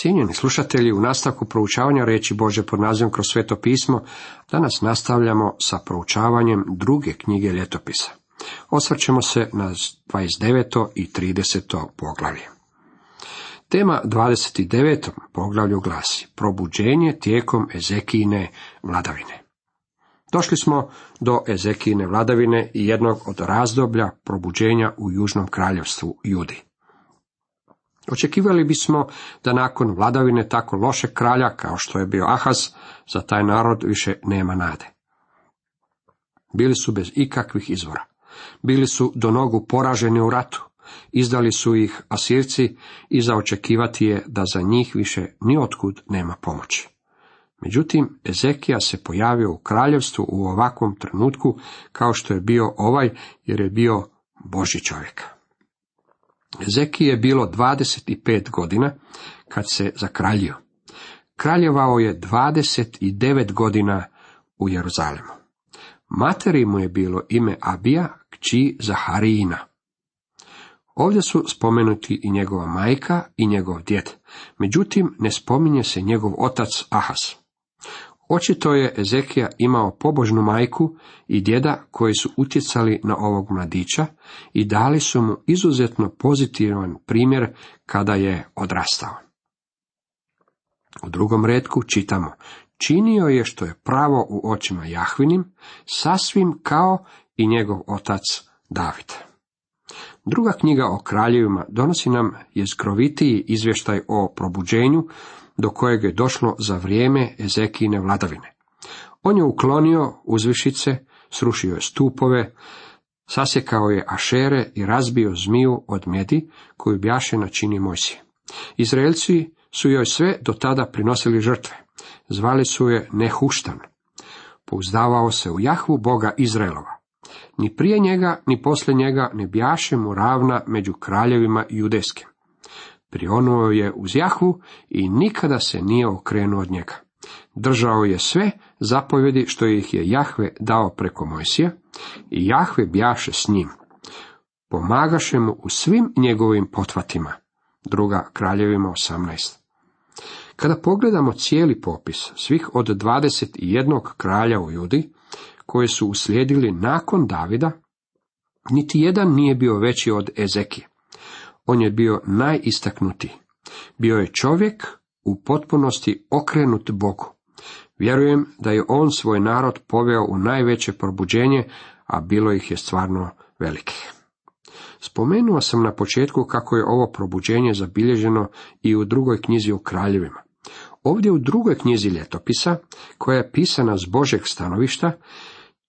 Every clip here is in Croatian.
Cijenjeni slušatelji, u nastavku proučavanja reći Bože pod nazivom kroz sveto pismo, danas nastavljamo sa proučavanjem druge knjige ljetopisa. Osvrćemo se na 29. i 30. poglavlje. Tema 29. poglavlju glasi Probuđenje tijekom Ezekijine vladavine. Došli smo do Ezekijine vladavine i jednog od razdoblja probuđenja u Južnom kraljevstvu Judi. Očekivali bismo da nakon vladavine tako loše kralja kao što je bio Ahaz, za taj narod više nema nade. Bili su bez ikakvih izvora. Bili su do nogu poraženi u ratu. Izdali su ih Asirci i za očekivati je da za njih više ni otkud nema pomoći. Međutim, Ezekija se pojavio u kraljevstvu u ovakvom trenutku kao što je bio ovaj, jer je bio Boži čovjek. Ezekiji je bilo 25 godina kad se zakraljio. Kraljevao je 29 godina u Jeruzalemu. Materi mu je bilo ime Abija, kći Zaharijina. Ovdje su spomenuti i njegova majka i njegov djed, međutim ne spominje se njegov otac Ahas. Očito je Ezekija imao pobožnu majku i djeda koji su utjecali na ovog mladića i dali su mu izuzetno pozitivan primjer kada je odrastao. U drugom redku čitamo, činio je što je pravo u očima Jahvinim, sasvim kao i njegov otac David. Druga knjiga o kraljevima donosi nam jezgrovitiji izvještaj o probuđenju do kojeg je došlo za vrijeme Ezekijine vladavine. On je uklonio uzvišice, srušio je stupove, sasjekao je ašere i razbio zmiju od mjedi koju bjaše na čini Mojsije. Izraelci su joj sve do tada prinosili žrtve. Zvali su je Nehuštan. Pouzdavao se u Jahvu Boga Izraelova. Ni prije njega, ni poslije njega ne bjaše mu ravna među kraljevima judejskim. Prionuo je uz Jahvu i nikada se nije okrenuo od njega. Držao je sve zapovjedi što ih je Jahve dao preko Mojsija i Jahve bjaše s njim. Pomagaše mu u svim njegovim potvatima. Druga kraljevima 18. Kada pogledamo cijeli popis svih od 21 kralja u Judi, koje su uslijedili nakon Davida, niti jedan nije bio veći od Ezekije. On je bio najistaknutiji. Bio je čovjek u potpunosti okrenut Bogu. Vjerujem da je on svoj narod poveo u najveće probuđenje, a bilo ih je stvarno velikih. Spomenuo sam na početku kako je ovo probuđenje zabilježeno i u drugoj knjizi o kraljevima. Ovdje u drugoj knjizi ljetopisa, koja je pisana s Božeg stanovišta,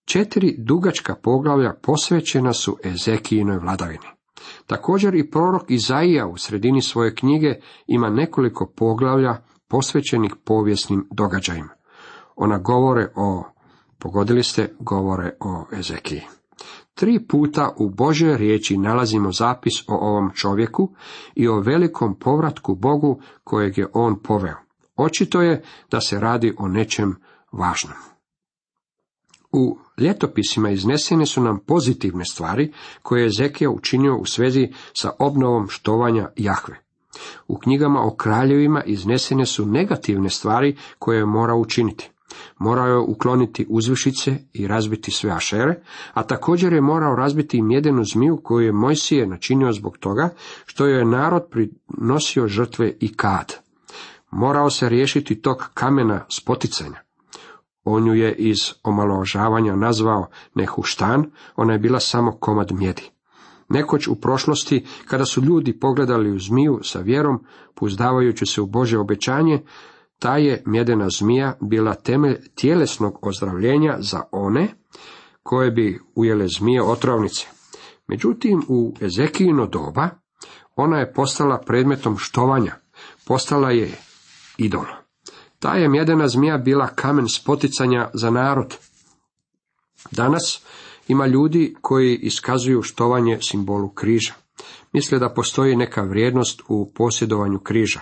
četiri dugačka poglavlja posvećena su Ezekijinoj vladavini. Također i prorok Izaija u sredini svoje knjige ima nekoliko poglavlja posvećenih povijesnim događajima. Ona govore o, pogodili ste, govore o Ezekiji. Tri puta u Božoj riječi nalazimo zapis o ovom čovjeku i o velikom povratku Bogu kojeg je on poveo. Očito je da se radi o nečem važnom. U ljetopisima iznesene su nam pozitivne stvari koje je Ezekija učinio u svezi sa obnovom štovanja Jahve. U knjigama o kraljevima iznesene su negativne stvari koje je morao učiniti. Morao je ukloniti uzvišice i razbiti sve ašere, a također je morao razbiti i mjedenu zmiju koju je Mojsije načinio zbog toga što je narod prinosio žrtve i kad. Morao se riješiti tog kamena spoticanja. On ju je iz omalovažavanja nazvao nehuštan, ona je bila samo komad mjedi. Nekoć u prošlosti, kada su ljudi pogledali u zmiju sa vjerom, puzdavajući se u Bože obećanje, ta je mjedena zmija bila temelj tjelesnog ozdravljenja za one koje bi ujele zmije otrovnice. Međutim, u Ezekijino doba ona je postala predmetom štovanja, postala je idol. Ta je mjedena zmija bila kamen spoticanja za narod. Danas ima ljudi koji iskazuju štovanje simbolu križa. Misle da postoji neka vrijednost u posjedovanju križa.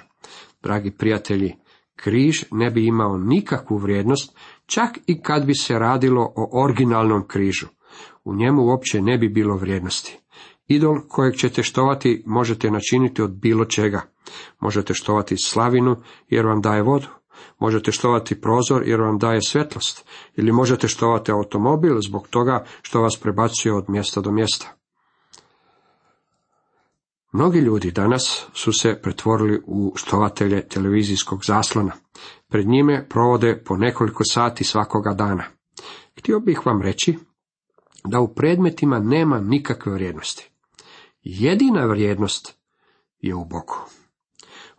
Dragi prijatelji, križ ne bi imao nikakvu vrijednost, čak i kad bi se radilo o originalnom križu. U njemu uopće ne bi bilo vrijednosti. Idol kojeg ćete štovati možete načiniti od bilo čega. Možete štovati slavinu jer vam daje vodu. Možete štovati prozor jer vam daje svjetlost. Ili možete štovati automobil zbog toga što vas prebacuje od mjesta do mjesta. Mnogi ljudi danas su se pretvorili u štovatelje televizijskog zaslona. Pred njime provode po nekoliko sati svakoga dana. Htio bih vam reći da u predmetima nema nikakve vrijednosti. Jedina vrijednost je u Bogu.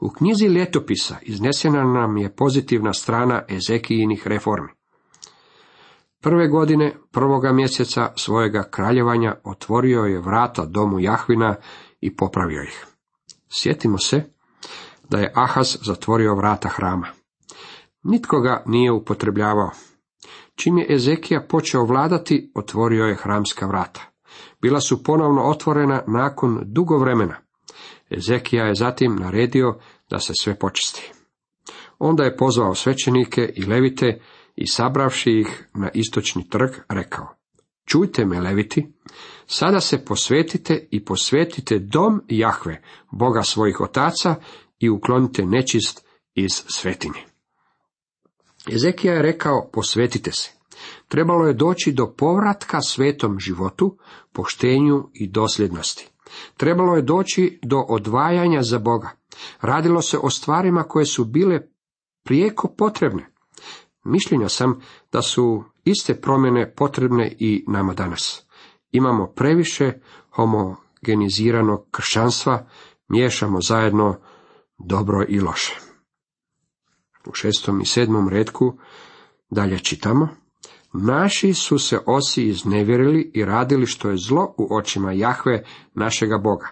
U knjizi ljetopisa iznesena nam je pozitivna strana Ezekijinih reformi. Prve godine prvoga mjeseca svojega kraljevanja otvorio je vrata domu Jahvina i popravio ih. Sjetimo se da je Ahaz zatvorio vrata hrama. Nitko ga nije upotrebljavao. Čim je Ezekija počeo vladati, otvorio je hramska vrata. Bila su ponovno otvorena nakon dugo vremena. Ezekija je zatim naredio da se sve počisti. Onda je pozvao svećenike i levite i sabravši ih na istočni trg rekao, čujte me leviti, sada se posvetite i posvetite dom Jahve, Boga svojih otaca i uklonite nečist iz svetinje. Ezekija je rekao, posvetite se. Trebalo je doći do povratka svetom životu, poštenju i dosljednosti. Trebalo je doći do odvajanja za Boga. Radilo se o stvarima koje su bile prijeko potrebne. Mišljenja sam da su iste promjene potrebne i nama danas. Imamo previše homogeniziranog kršćanstva, miješamo zajedno dobro i loše. U šestom i sedmom redku dalje čitamo. Naši su se osi iznevjerili i radili što je zlo u očima Jahve, našega Boga.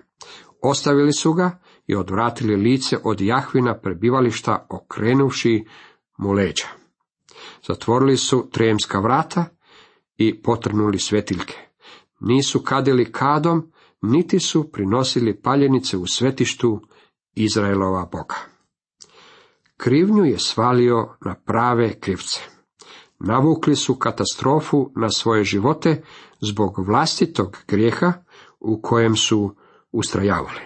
Ostavili su ga i odvratili lice od Jahvina prebivališta okrenuvši mu leđa. Zatvorili su tremska vrata i potrnuli svetiljke. Nisu kadili kadom, niti su prinosili paljenice u svetištu Izraelova Boga. Krivnju je svalio na prave krivce. Navukli su katastrofu na svoje živote zbog vlastitog grijeha u kojem su ustrajavali.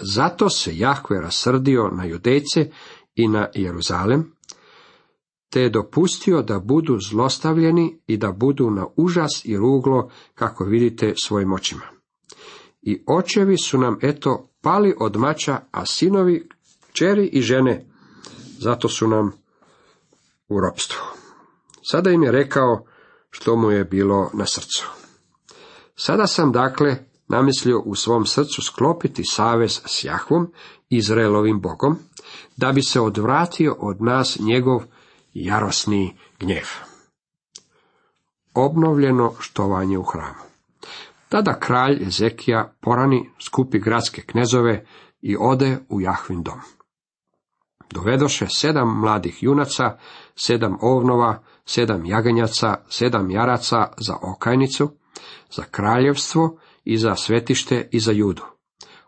Zato se Jahve rasrdio na judejce i na Jeruzalem, te je dopustio da budu zlostavljeni i da budu na užas i ruglo, kako vidite svojim očima. I očevi su nam eto pali od mača, a sinovi, čeri i žene, zato su nam u ropstvu. Sada im je rekao što mu je bilo na srcu. Sada sam dakle namislio u svom srcu sklopiti savez s Jahvom, Izraelovim Bogom, da bi se odvratio od nas njegov jarosni gnjev. Obnovljeno štovanje u hramu. Tada kralj Ezekija porani skupi gradske knezove i ode u Jahvin dom. Dovedoše sedam mladih junaca, sedam ovnova, sedam jaganjaca, sedam jaraca za okajnicu, za kraljevstvo i za svetište i za judu.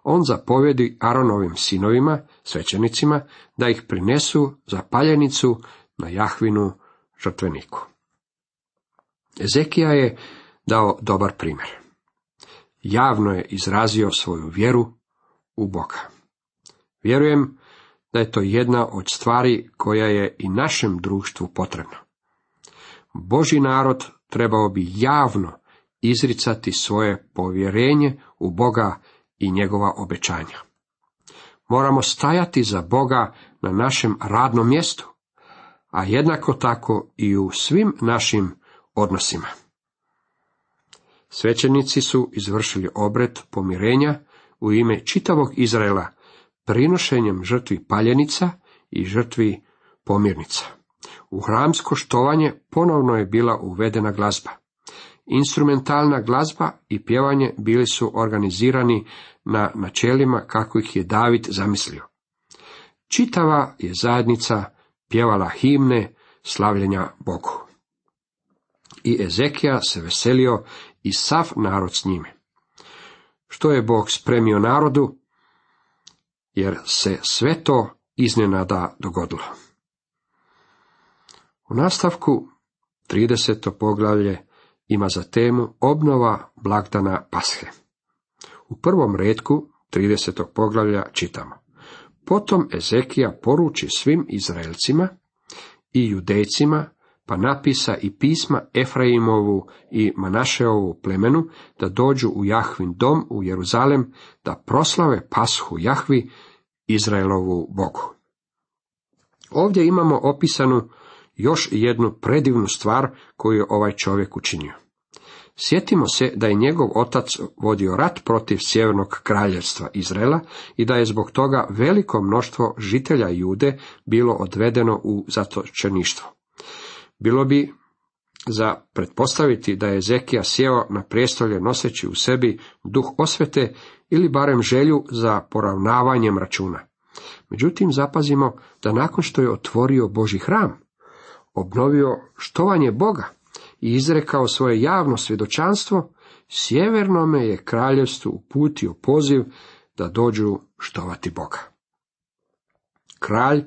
On zapovjedi Aronovim sinovima, svećenicima, da ih prinesu za paljenicu na Jahvinu žrtveniku. Ezekija je dao dobar primjer. Javno je izrazio svoju vjeru u Boga. Vjerujem da je to jedna od stvari koja je i našem društvu potrebna. Boži narod trebao bi javno izricati svoje povjerenje u Boga i njegova obećanja. Moramo stajati za Boga na našem radnom mjestu, a jednako tako i u svim našim odnosima. Svećenici su izvršili obred pomirenja u ime čitavog Izraela prinošenjem žrtvi paljenica i žrtvi pomirnica. U hramsko štovanje ponovno je bila uvedena glazba. Instrumentalna glazba i pjevanje bili su organizirani na načelima kako ih je David zamislio. Čitava je zajednica pjevala himne slavljenja Bogu. I Ezekija se veselio i sav narod s njime. Što je Bog spremio narodu, jer se sve to iznenada dogodilo. U nastavku 30. poglavlje ima za temu obnova blagdana Pashe. U prvom redku 30. poglavlja čitamo. Potom Ezekija poruči svim Izraelcima i judejcima, pa napisa i pisma Efraimovu i Manašeovu plemenu, da dođu u Jahvin dom u Jeruzalem, da proslave pashu Jahvi, Izraelovu Bogu. Ovdje imamo opisanu još jednu predivnu stvar koju je ovaj čovjek učinio. Sjetimo se da je njegov otac vodio rat protiv sjevernog kraljevstva Izraela i da je zbog toga veliko mnoštvo žitelja Jude bilo odvedeno u zatočeništvo. Bilo bi za pretpostaviti da je Zekija sjeo na prijestolje noseći u sebi duh osvete ili barem želju za poravnavanjem računa. Međutim, zapazimo da nakon što je otvorio Boži hram, obnovio štovanje Boga i izrekao svoje javno svjedočanstvo, sjevernome je kraljevstvu uputio poziv da dođu štovati Boga. Kralj,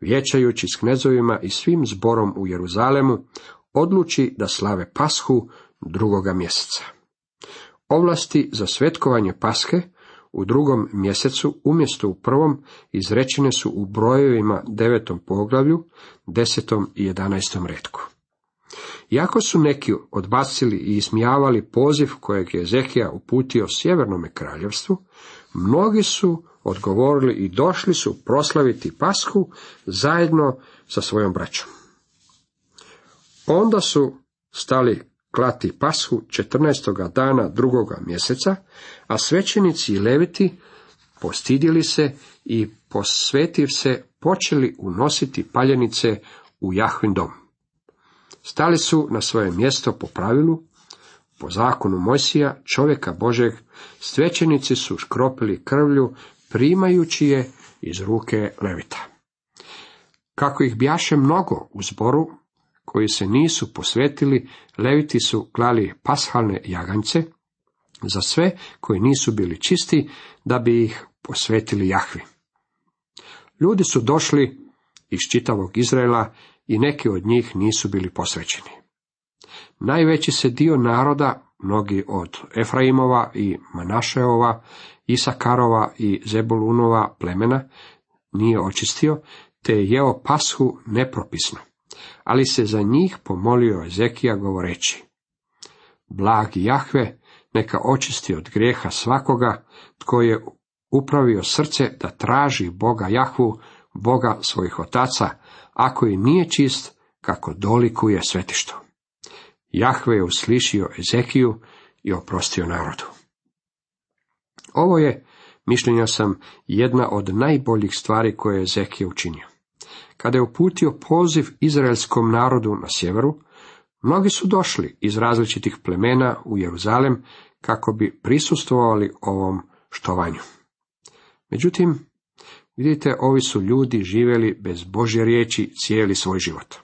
vječajući s knezovima i svim zborom u Jeruzalemu, odluči da slave pashu drugoga mjeseca. Ovlasti za svetkovanje paske u drugom mjesecu umjesto u prvom izrečene su u brojevima devetom poglavlju, desetom i jedanaestom redku. Iako su neki odbacili i ismijavali poziv kojeg je Ezekija uputio sjevernome kraljevstvu, mnogi su odgovorili i došli su proslaviti pashu zajedno sa svojom braćom. Onda su stali klati pashu 14. dana drugoga mjeseca, a svećenici i leviti postidili se i posvetiv se počeli unositi paljenice u Jahvin dom. Stali su na svoje mjesto po pravilu, po zakonu Mojsija, čovjeka Božeg, svećenici su škropili krvlju, primajući je iz ruke levita. Kako ih bjaše mnogo u zboru, koji se nisu posvetili, leviti su klali pashalne jagance za sve koji nisu bili čisti, da bi ih posvetili Jahvi. Ljudi su došli iz čitavog Izraela i neki od njih nisu bili posvećeni. Najveći se dio naroda, mnogi od Efraimova i Manašeova, Isakarova i Zebulunova plemena, nije očistio, te je jeo pashu nepropisno ali se za njih pomolio Ezekija govoreći, Blagi Jahve, neka očisti od grijeha svakoga, tko je upravio srce da traži Boga Jahvu, Boga svojih otaca, ako i nije čist, kako dolikuje svetišto. Jahve je uslišio Ezekiju i oprostio narodu. Ovo je, mišljenja sam, jedna od najboljih stvari koje je Ezekija učinio. Kada je uputio poziv izraelskom narodu na sjeveru, mnogi su došli iz različitih plemena u Jeruzalem kako bi prisustvovali ovom štovanju. Međutim, vidite, ovi su ljudi živjeli bez Božje riječi cijeli svoj život.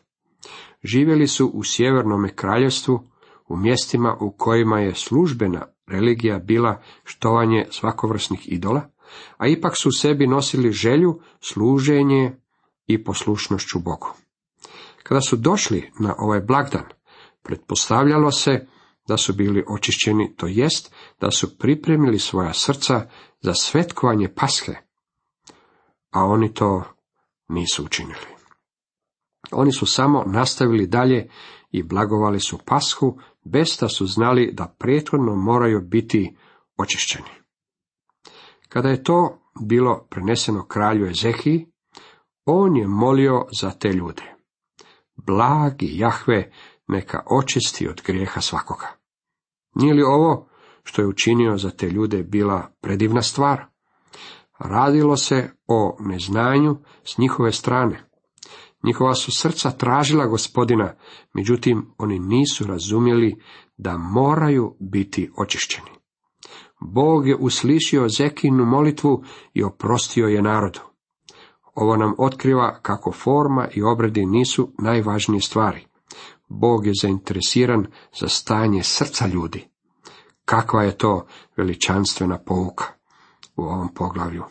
Živjeli su u sjevernome kraljevstvu, u mjestima u kojima je službena religija bila štovanje svakovrsnih idola, a ipak su sebi nosili želju, služenje i poslušnošću Bogu. Kada su došli na ovaj blagdan, pretpostavljalo se da su bili očišćeni, to jest da su pripremili svoja srca za svetkovanje pashe, a oni to nisu učinili. Oni su samo nastavili dalje i blagovali su pashu, bez da su znali da prethodno moraju biti očišćeni. Kada je to bilo preneseno kralju Ezehiji, on je molio za te ljude. Blagi Jahve neka očisti od grijeha svakoga. Nije li ovo što je učinio za te ljude bila predivna stvar? Radilo se o neznanju s njihove strane. Njihova su srca tražila gospodina, međutim oni nisu razumjeli da moraju biti očišćeni. Bog je uslišio Zekinu molitvu i oprostio je narodu. Ovo nam otkriva kako forma i obredi nisu najvažnije stvari. Bog je zainteresiran za stanje srca ljudi. Kakva je to veličanstvena pouka u ovom poglavlju.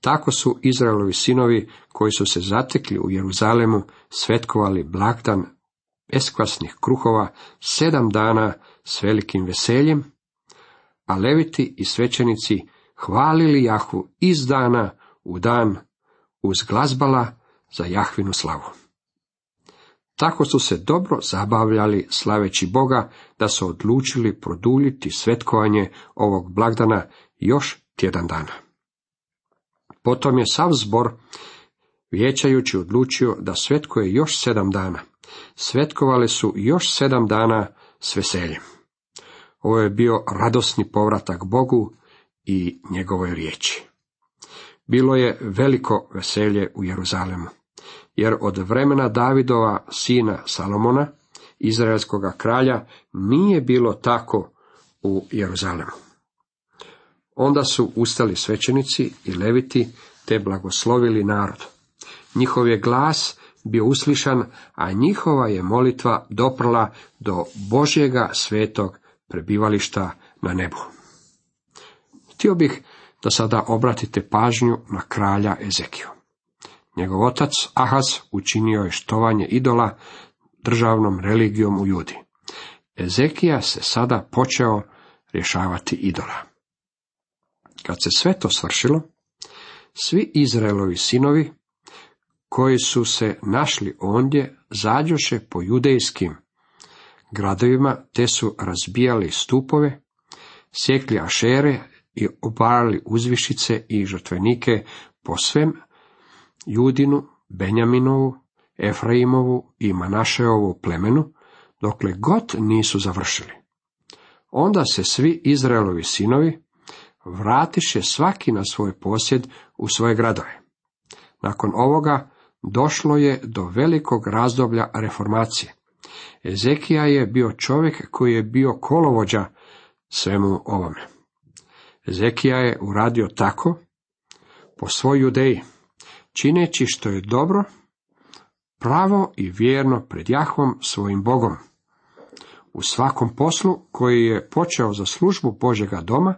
Tako su Izraelovi sinovi koji su se zatekli u Jeruzalemu svetkovali blagdan beskvasnih kruhova sedam dana s velikim veseljem, a leviti i svećenici hvalili Jahu iz dana u dan uz glazbala za Jahvinu slavu. Tako su se dobro zabavljali slaveći Boga da su odlučili produljiti svetkovanje ovog blagdana još tjedan dana. Potom je sav zbor vijećajući odlučio da svetkuje još sedam dana. Svetkovali su još sedam dana s veseljem. Ovo je bio radosni povratak Bogu i njegovoj riječi. Bilo je veliko veselje u Jeruzalemu, jer od vremena Davidova sina Salomona, izraelskoga kralja, nije bilo tako u Jeruzalemu. Onda su ustali svećenici i leviti te blagoslovili narod. Njihov je glas bio uslišan, a njihova je molitva doprla do Božjega svetog prebivališta na nebu. Htio bih da sada obratite pažnju na kralja Ezekiju. Njegov otac Ahaz učinio je štovanje idola državnom religijom u Judi. Ezekija se sada počeo rješavati idola. Kad se sve to svršilo, svi Izraelovi sinovi koji su se našli ondje zađoše po judejskim gradovima, te su razbijali stupove, sjekli ašere i obarali uzvišice i žrtvenike po svem Judinu, Benjaminovu, Efraimovu i Manašeovu plemenu, dokle god nisu završili. Onda se svi Izraelovi sinovi vratiše svaki na svoj posjed u svoje gradove. Nakon ovoga došlo je do velikog razdoblja reformacije. Ezekija je bio čovjek koji je bio kolovođa svemu ovome. Ezekija je uradio tako po svoj judeji, čineći što je dobro, pravo i vjerno pred Jahvom svojim Bogom. U svakom poslu koji je počeo za službu Božega doma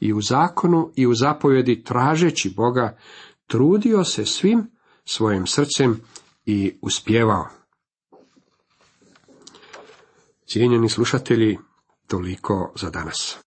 i u zakonu i u zapovjedi tražeći Boga, trudio se svim svojim srcem i uspjevao. Cijenjeni slušatelji, toliko za danas.